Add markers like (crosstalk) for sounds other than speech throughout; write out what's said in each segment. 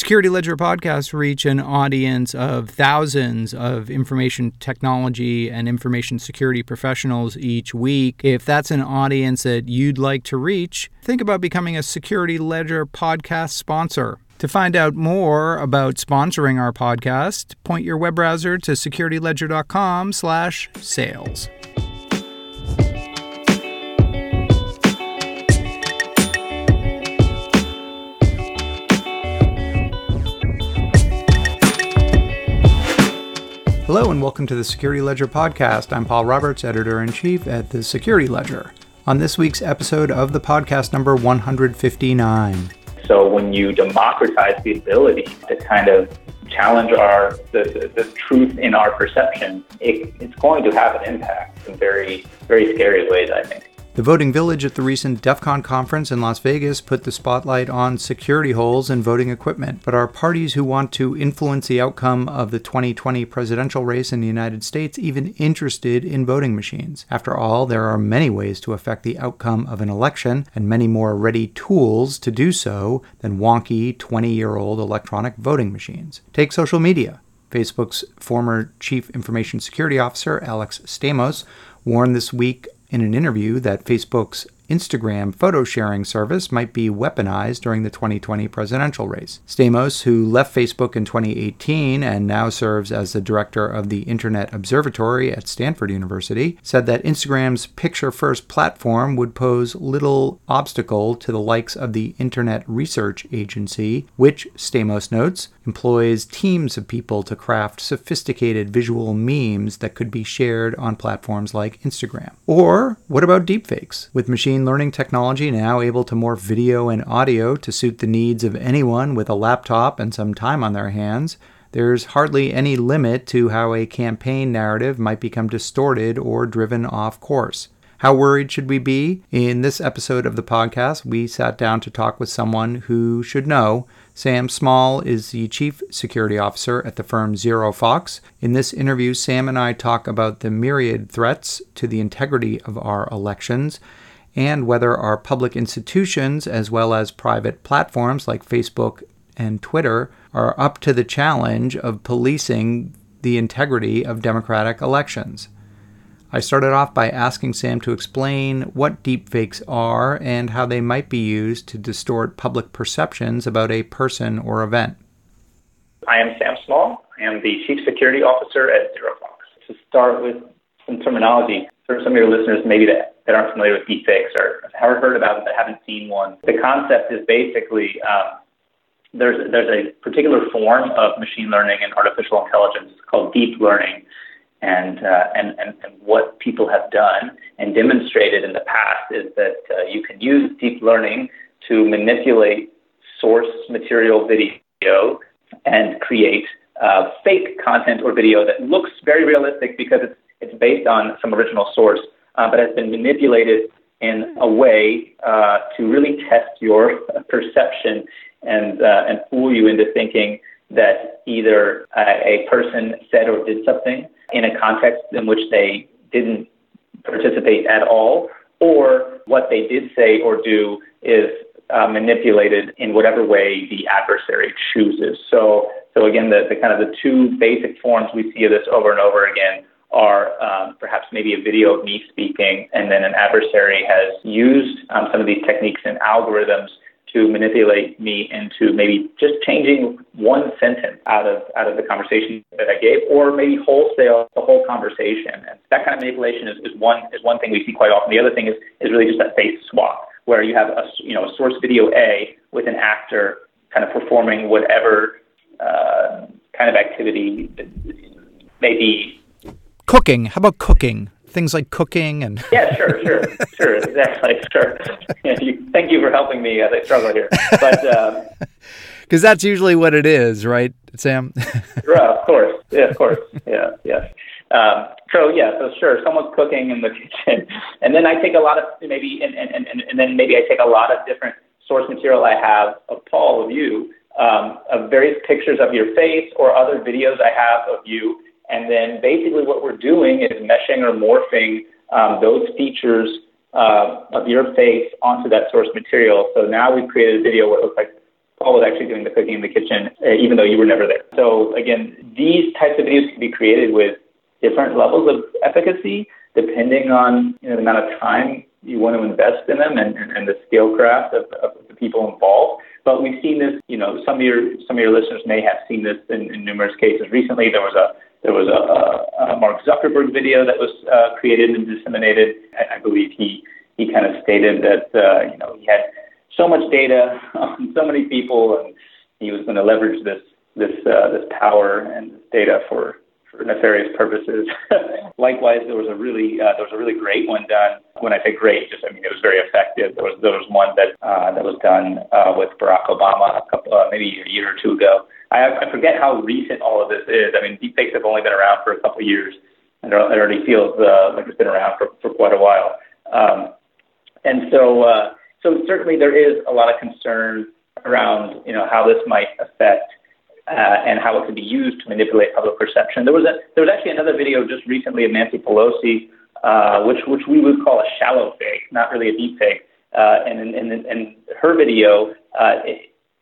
Security Ledger podcasts reach an audience of thousands of information technology and information security professionals each week. If that's an audience that you'd like to reach, think about becoming a Security Ledger podcast sponsor. To find out more about sponsoring our podcast, point your web browser to securityledger.com/sales. Hello and welcome to the Security Ledger podcast. I'm Paul Roberts, editor in chief at the Security Ledger. On this week's episode of the podcast number 159. So when you democratize the ability to kind of challenge our the, the, the truth in our perception, it, it's going to have an impact in very very scary ways. I think. The Voting Village at the recent DEF CON conference in Las Vegas put the spotlight on security holes in voting equipment, but are parties who want to influence the outcome of the 2020 presidential race in the United States even interested in voting machines? After all, there are many ways to affect the outcome of an election, and many more ready tools to do so than wonky 20 year old electronic voting machines. Take social media. Facebook's former Chief Information Security Officer, Alex Stamos, warned this week in an interview that Facebook's Instagram photo sharing service might be weaponized during the 2020 presidential race. Stamos, who left Facebook in 2018 and now serves as the director of the Internet Observatory at Stanford University, said that Instagram's picture first platform would pose little obstacle to the likes of the Internet Research Agency, which, Stamos notes, employs teams of people to craft sophisticated visual memes that could be shared on platforms like Instagram. Or what about deepfakes? With machine learning technology now able to morph video and audio to suit the needs of anyone with a laptop and some time on their hands, there's hardly any limit to how a campaign narrative might become distorted or driven off course. How worried should we be? In this episode of the podcast, we sat down to talk with someone who should know. Sam Small is the Chief Security Officer at the firm ZeroFox. In this interview, Sam and I talk about the myriad threats to the integrity of our elections and whether our public institutions, as well as private platforms like Facebook and Twitter, are up to the challenge of policing the integrity of democratic elections. I started off by asking Sam to explain what deepfakes are and how they might be used to distort public perceptions about a person or event. I am Sam Small. I am the Chief Security Officer at ZeroFox. To start with some terminology, for some of your listeners maybe that, that aren't familiar with deepfakes or haven't heard about it but haven't seen one, the concept is basically um, there's there's a particular form of machine learning and artificial intelligence called deep learning, and uh, and, and what people have done and demonstrated in the past is that uh, you can use deep learning to manipulate source material video and create uh, fake content or video that looks very realistic because it's it's based on some original source, uh, but has been manipulated in a way uh, to really test your (laughs) perception and uh, and fool you into thinking that either a person said or did something in a context in which they didn't participate at all, or what they did say or do is uh, manipulated in whatever way the adversary chooses. So, so again, the, the kind of the two basic forms we see of this over and over again are um, perhaps maybe a video of me speaking, and then an adversary has used um, some of these techniques and algorithms to manipulate me into maybe just changing one sentence out of out of the conversation that I gave, or maybe wholesale the whole conversation. And that kind of manipulation is, is one is one thing we see quite often. The other thing is is really just that face swap, where you have a you know a source video A with an actor kind of performing whatever uh, kind of activity maybe cooking. How about cooking? Things like cooking and (laughs) yeah, sure, sure, sure, exactly, sure. Thank you for helping me as I struggle here, but (laughs) because um, that's usually what it is, right, Sam? (laughs) yeah, of course, yeah, of course, yeah, yes. Um, so yeah, so sure, someone's cooking in the kitchen, and then I take a lot of maybe, and and and, and then maybe I take a lot of different source material I have of Paul of you, um, of various pictures of your face or other videos I have of you and then basically what we're doing is meshing or morphing um, those features uh, of your face onto that source material. So now we've created a video where it looks like Paul was actually doing the cooking in the kitchen, uh, even though you were never there. So again, these types of videos can be created with different levels of efficacy depending on you know, the amount of time you want to invest in them and, and, and the skill-craft of, of the people involved. But we've seen this, you know, some of your some of your listeners may have seen this in, in numerous cases. Recently, there was a there was a, a Mark Zuckerberg video that was uh, created and disseminated. I, I believe he he kind of stated that uh, you know he had so much data (laughs) on so many people, and he was going to leverage this this uh, this power and this data for for nefarious purposes. (laughs) Likewise, there was a really uh, there was a really great one done. When I say great, just I mean it was very effective. There was there was one that uh, that was done uh, with Barack Obama a couple uh, maybe a year or two ago. I, I forget how recent all of this is. I mean, deepfakes have only been around for a couple of years, and it already feels uh, like it's been around for, for quite a while. Um, and so uh, so certainly there is a lot of concern around you know how this might affect uh, and how it could be used to manipulate public perception. There was a there was actually another video just recently of Nancy Pelosi, uh, which which we would call a shallow fake, not really a deep fake. Uh, and in, in, her video, uh,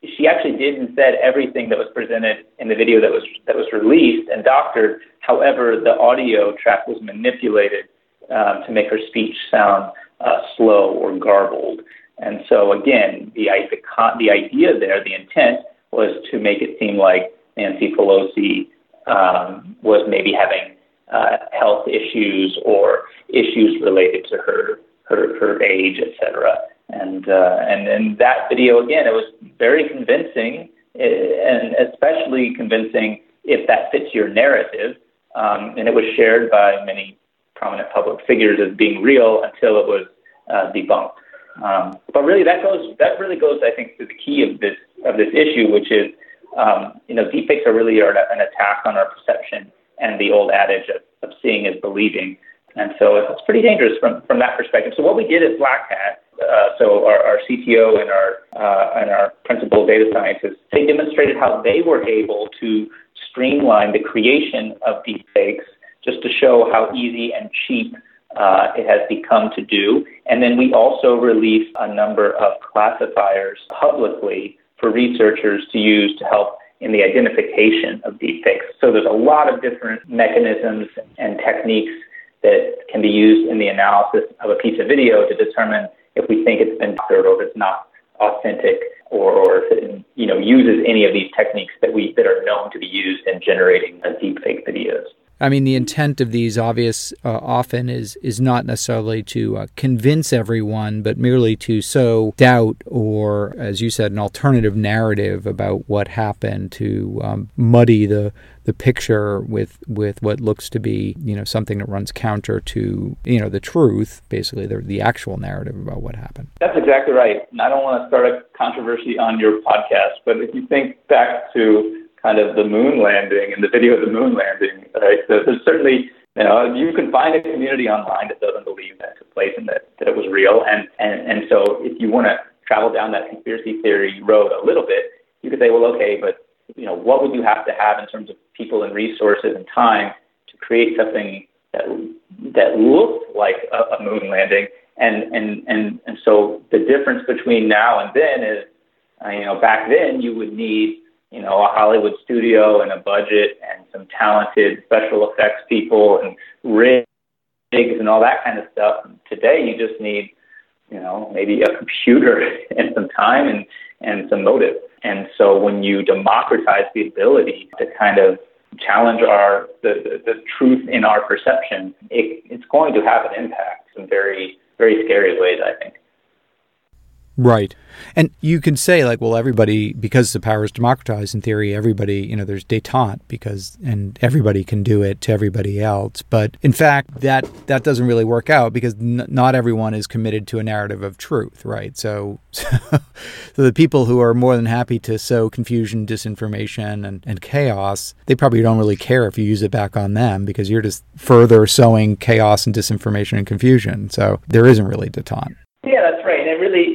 she actually did and said everything that was presented in the video that was that was released and doctored. However, the audio track was manipulated um, to make her speech sound uh, slow or garbled. And so again, the the, the idea there, the intent was to make it seem like Nancy Pelosi um, was maybe having uh, health issues or issues related to her her, her age, etc. And uh, and and that video again, it was very convincing, eh, and especially convincing if that fits your narrative. Um, and it was shared by many prominent public figures as being real until it was uh, debunked. Um, but really, that goes that really goes, I think, to the key of this of this issue, which is, um, you know, deepfakes are really are an attack on our perception and the old adage of, of seeing is believing. And so it's pretty dangerous from, from that perspective. So what we did at Black Hat, so our, our CTO and our uh, and our principal data scientists, they demonstrated how they were able to streamline the creation of deepfakes just to show how easy and cheap uh, it has become to do. And then we also released a number of classifiers publicly for researchers to use to help in the identification of deepfakes. So there's a lot of different mechanisms and techniques that can be used in the analysis of a piece of video to determine if we think it's been doctored or if it's not authentic or, or if it you know uses any of these techniques that we that are known to be used in generating deepfake videos. I mean, the intent of these obvious uh, often is is not necessarily to uh, convince everyone, but merely to sow doubt or, as you said, an alternative narrative about what happened to um, muddy the the picture with with what looks to be you know something that runs counter to you know the truth, basically the the actual narrative about what happened. That's exactly right. And I don't want to start a controversy on your podcast, but if you think back to kind of the moon landing and the video of the moon landing. Right? So there's certainly you know you can find a community online that doesn't believe that took place and that, that it was real. And and and so if you want to travel down that conspiracy theory road a little bit, you could say, well, okay, but you know what would you have to have in terms of people and resources and time to create something that that looked like a, a moon landing? And and and and so the difference between now and then is, uh, you know, back then you would need you know, a Hollywood studio and a budget and some talented special effects people and rigs and all that kind of stuff. Today, you just need, you know, maybe a computer (laughs) and some time and, and some motive. And so when you democratize the ability to kind of challenge our the, the, the truth in our perception, it, it's going to have an impact in very, very scary ways, I think. Right. And you can say like, well, everybody because the power is democratized in theory, everybody, you know, there's detente because and everybody can do it to everybody else. But in fact, that that doesn't really work out because n- not everyone is committed to a narrative of truth, right? So, so, (laughs) so the people who are more than happy to sow confusion, disinformation, and, and chaos, they probably don't really care if you use it back on them because you're just further sowing chaos and disinformation and confusion. So there isn't really detente. Yeah, that's right. And it really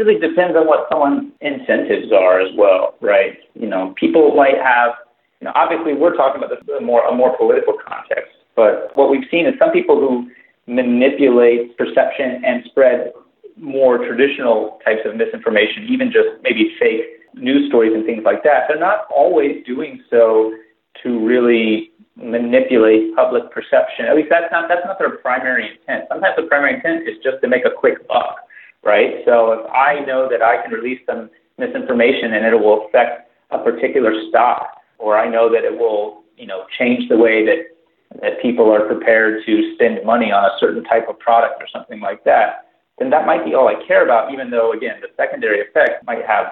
really depends on what someone's incentives are as well, right? You know, people might have, you know, obviously we're talking about this a more, a more political context, but what we've seen is some people who manipulate perception and spread more traditional types of misinformation, even just maybe fake news stories and things like that, they're not always doing so to really manipulate public perception. At least that's not that's not their primary intent. Sometimes the primary intent is just to make a quick buck, right? So if I know that I can release some misinformation and it will affect a particular stock, or I know that it will, you know, change the way that that people are prepared to spend money on a certain type of product or something like that, then that might be all I care about, even though again the secondary effect might have,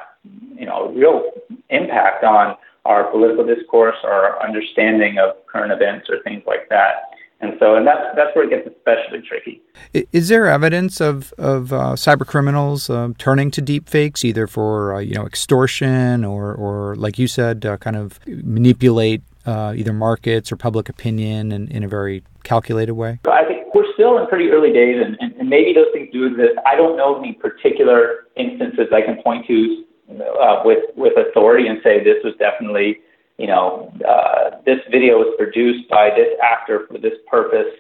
you know, a real impact on our political discourse, our understanding of current events, or things like that. And so, and that's that's where it gets especially tricky. Is there evidence of of uh, cyber criminals uh, turning to deepfakes, either for uh, you know extortion or or like you said, uh, kind of manipulate uh, either markets or public opinion in, in a very calculated way? I think we're still in pretty early days, and, and, and maybe those things do exist. I don't know any particular instances I can point to uh, with with authority and say this was definitely, you know, uh, this video was produced by this actor for this purpose,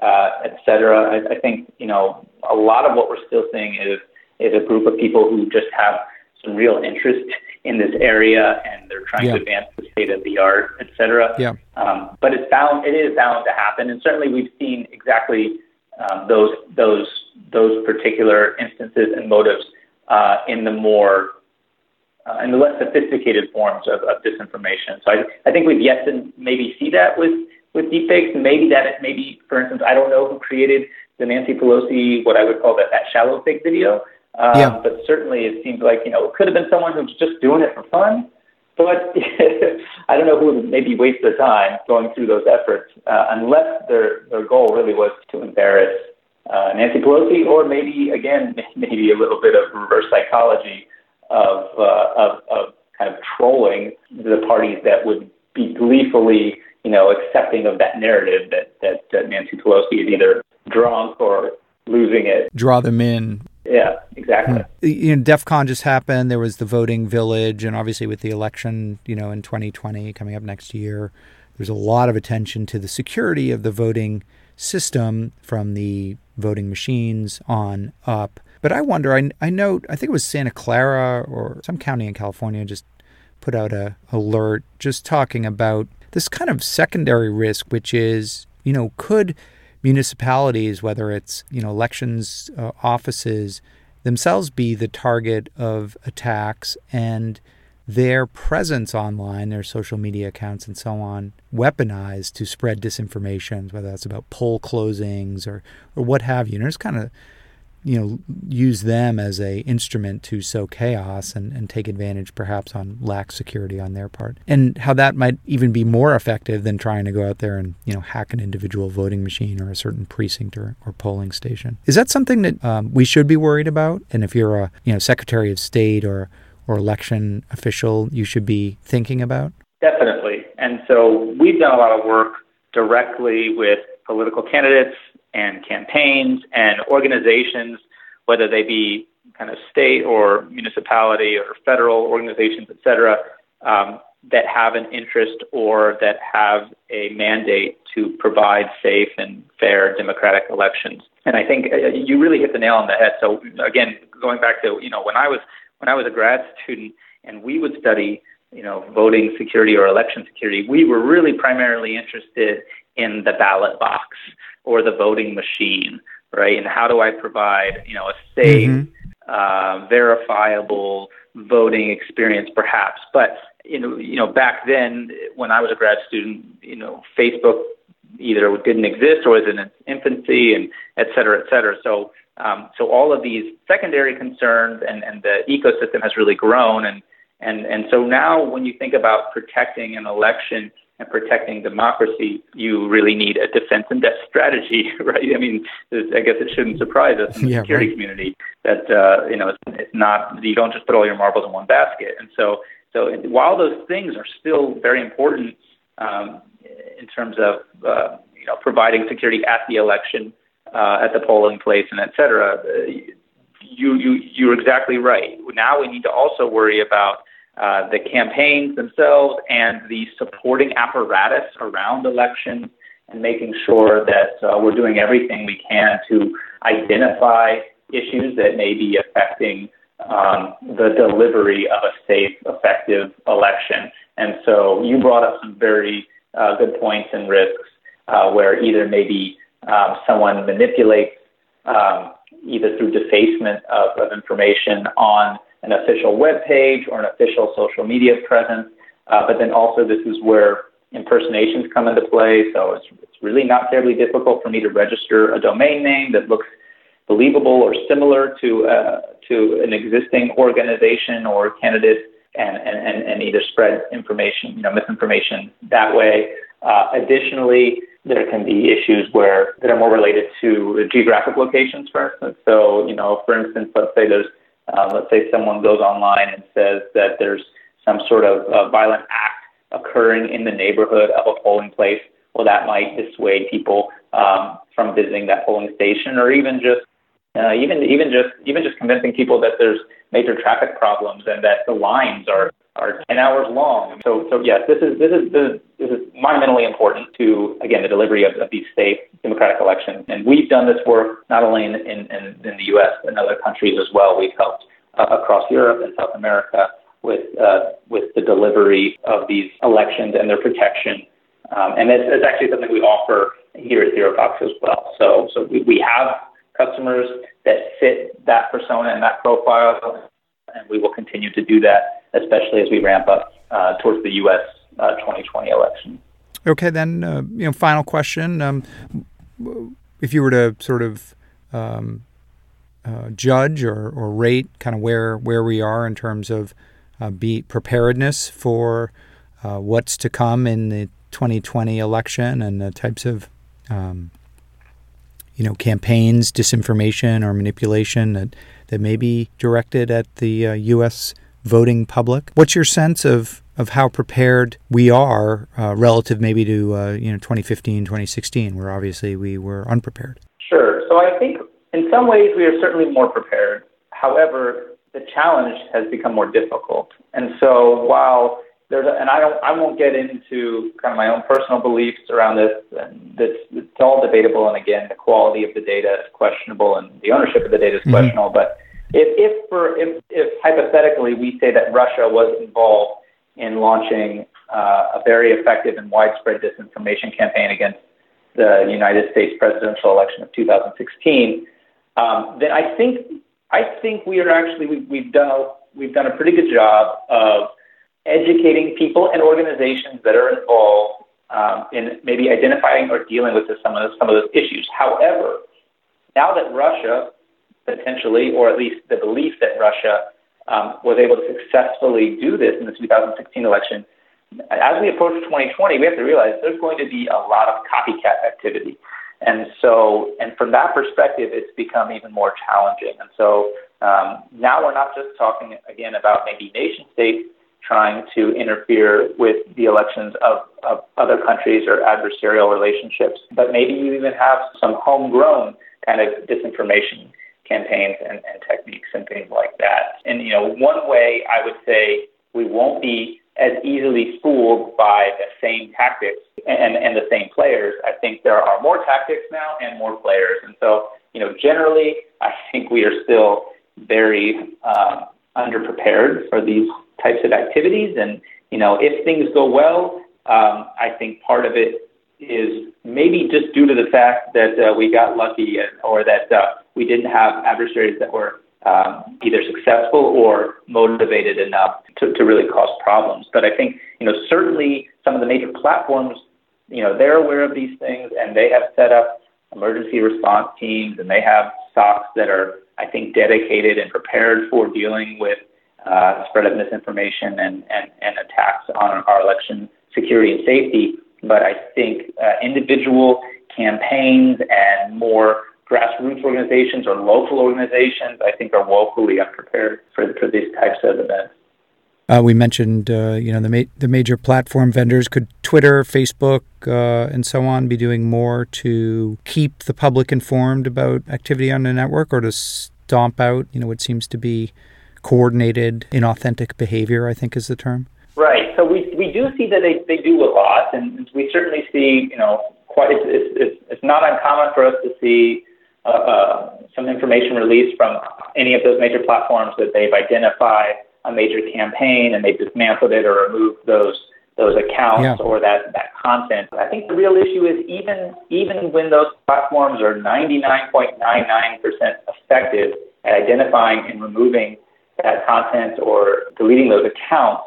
uh, et cetera. I, I think you know a lot of what we're still seeing is is a group of people who just have some real interest in this area and they're trying yeah. to advance the state of the art, et cetera. Yeah. Um, but it's bound, it is bound to happen, and certainly we've seen exactly um, those those those particular instances and motives uh, in the more uh, in the less sophisticated forms of, of disinformation. So I, I think we've yet to maybe see that with with deepfakes. Maybe that it, maybe for instance, I don't know who created the Nancy Pelosi what I would call that that shallow fake video. Um, yeah. But certainly, it seems like you know it could have been someone who's just doing it for fun. But (laughs) I don't know who would maybe waste their time going through those efforts uh, unless their their goal really was to embarrass uh, Nancy Pelosi, or maybe again (laughs) maybe a little bit of reverse psychology of, uh, of of kind of trolling the parties that would be gleefully you know accepting of that narrative that that, that Nancy Pelosi is either drunk or losing it. Draw them in yeah, exactly. Hmm. You know, DEF CON just happened. There was the voting village, and obviously with the election, you know, in 2020 coming up next year, there's a lot of attention to the security of the voting system from the voting machines on up. But I wonder, I, I note, I think it was Santa Clara or some county in California just put out a alert just talking about this kind of secondary risk, which is, you know, could municipalities, whether it's you know elections uh, offices, themselves be the target of attacks and their presence online, their social media accounts and so on, weaponized to spread disinformation, whether that's about poll closings or or what have you. And it's kind of you know use them as a instrument to sow chaos and, and take advantage perhaps on lax security on their part. And how that might even be more effective than trying to go out there and you know hack an individual voting machine or a certain precinct or, or polling station. Is that something that um, we should be worried about? And if you're a you know secretary of state or or election official you should be thinking about? Definitely. And so we've done a lot of work directly with political candidates and campaigns and organizations, whether they be kind of state or municipality or federal organizations, et cetera, um, that have an interest or that have a mandate to provide safe and fair democratic elections. And I think uh, you really hit the nail on the head. So again, going back to you know when I was when I was a grad student and we would study you know voting security or election security, we were really primarily interested in the ballot box or the voting machine, right? And how do I provide, you know, a safe, mm-hmm. uh, verifiable voting experience, perhaps? But you know, you know, back then when I was a grad student, you know, Facebook either didn't exist or was in its infancy, and et cetera, et cetera. So, um, so all of these secondary concerns and, and the ecosystem has really grown, and and and so now when you think about protecting an election and protecting democracy, you really need a defense in depth strategy, (laughs) right? I mean, I guess it shouldn't surprise us in the yeah, security right. community that uh, you know it's, it's not you don't just put all your marbles in one basket. And so, so while those things are still very important um, in terms of uh, you know providing security at the election, uh, at the polling place, and et cetera, uh, you you you're exactly right. Now we need to also worry about uh, the campaigns themselves and the supporting apparatus around elections and making sure that uh, we're doing everything we can to identify issues that may be affecting um, the delivery of a safe, effective election. And so you brought up some very uh, good points and risks uh, where either maybe um, someone manipulates um, either through defacement of, of, information on an official web page or an official social media presence. Uh, but then also this is where impersonations come into play. So it's, it's really not terribly difficult for me to register a domain name that looks believable or similar to uh, to an existing organization or candidate and, and, and either spread information, you know, misinformation that way. Uh, additionally, there can be issues where that are more related to geographic locations, for instance. So, you know, for instance, let's say there's, uh, let's say someone goes online and says that there's some sort of uh, violent act occurring in the neighborhood of a polling place. Well, that might dissuade people um, from visiting that polling station, or even just uh, even even just even just convincing people that there's major traffic problems and that the lines are are 10 hours long. So so yes, this is this is this is monumentally important to again the delivery of, of these safe democratic elections. And we've done this work not only in in, in, in the U.S. but in other countries as well. We've helped uh, across Europe and South America with uh, with the delivery of these elections and their protection. Um, and it's, it's actually something we offer here at ZeroFox as well. So so we, we have customers that fit that persona and that profile, and we will continue to do that, especially as we ramp up uh, towards the U.S. Uh, 2020 election. Okay, then, uh, you know, final question: um, If you were to sort of um, uh, judge or, or rate kind of where where we are in terms of uh, be preparedness for uh, what's to come in the 2020 election and the types of um, you know, campaigns, disinformation, or manipulation that, that may be directed at the uh, U.S. voting public. What's your sense of, of how prepared we are uh, relative maybe to, uh, you know, 2015, 2016, where obviously we were unprepared? Sure. So I think in some ways we are certainly more prepared. However, the challenge has become more difficult. And so while there's a, and I don't I won't get into kind of my own personal beliefs around this. And it's, it's all debatable. And again, the quality of the data is questionable, and the ownership of the data is mm-hmm. questionable. But if if for if if hypothetically we say that Russia was involved in launching uh, a very effective and widespread disinformation campaign against the United States presidential election of 2016, um, then I think I think we are actually we, we've done a, we've done a pretty good job of educating people and organizations that are involved um, in maybe identifying or dealing with some of those, some of those issues. However, now that Russia potentially, or at least the belief that Russia um, was able to successfully do this in the 2016 election, as we approach 2020, we have to realize there's going to be a lot of copycat activity. And so, and from that perspective, it's become even more challenging. And so um, now we're not just talking again about maybe nation states trying to interfere with the elections of, of other countries or adversarial relationships. But maybe you even have some homegrown kind of disinformation campaigns and, and techniques and things like that. And, you know, one way I would say we won't be as easily fooled by the same tactics and, and the same players. I think there are more tactics now and more players. And so, you know, generally, I think we are still very um, underprepared for these types of activities. And, you know, if things go well, um, I think part of it is maybe just due to the fact that uh, we got lucky or that uh, we didn't have adversaries that were um, either successful or motivated enough to, to really cause problems. But I think, you know, certainly some of the major platforms, you know, they're aware of these things and they have set up emergency response teams and they have SOCs that are, I think, dedicated and prepared for dealing with uh, spread of misinformation and, and, and attacks on our election security and safety. But I think uh, individual campaigns and more grassroots organizations or local organizations, I think, are woefully unprepared for, for these types of events. Uh, we mentioned, uh, you know, the ma- the major platform vendors. Could Twitter, Facebook, uh, and so on be doing more to keep the public informed about activity on the network, or to stomp out, you know, what seems to be coordinated, inauthentic behavior, I think is the term. Right. So we, we do see that they, they do a lot, and we certainly see, you know, quite, it's, it's, it's not uncommon for us to see uh, uh, some information released from any of those major platforms that they've identified a major campaign and they've dismantled it or removed those those accounts yeah. or that, that content. I think the real issue is even even when those platforms are 99.99% effective at identifying and removing that content or deleting those accounts,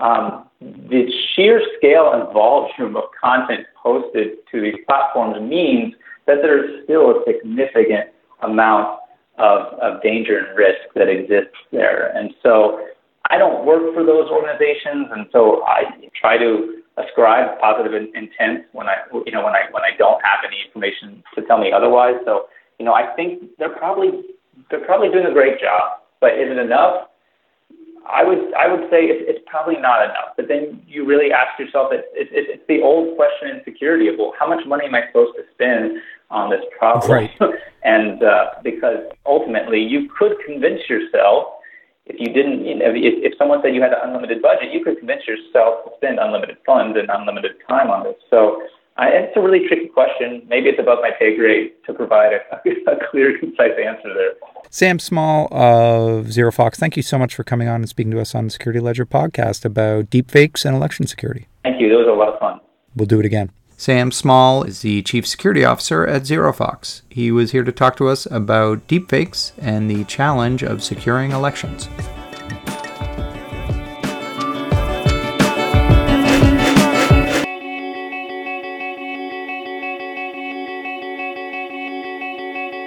um, the sheer scale and volume of content posted to these platforms means that there's still a significant amount of, of danger and risk that exists there. And so I don't work for those organizations, and so I try to ascribe positive intent when I, you know, when I when I don't have any information to tell me otherwise. So, you know, I think they're probably they're probably doing a great job, but is it enough? I would I would say it's, it's probably not enough. But then you really ask yourself, it's, it's, it's the old question in security of well, how much money am I supposed to spend on this problem? Right. (laughs) and uh, because ultimately you could convince yourself if you didn't, you know, if, if someone said you had an unlimited budget, you could convince yourself to spend unlimited funds and unlimited time on this. So I, it's a really tricky question. Maybe it's above my pay grade to provide a, (laughs) a clear, concise answer there. Sam Small of ZeroFox, thank you so much for coming on and speaking to us on the Security Ledger podcast about deepfakes and election security. Thank you. That was a lot of fun. We'll do it again. Sam Small is the Chief Security Officer at ZeroFox. He was here to talk to us about deepfakes and the challenge of securing elections.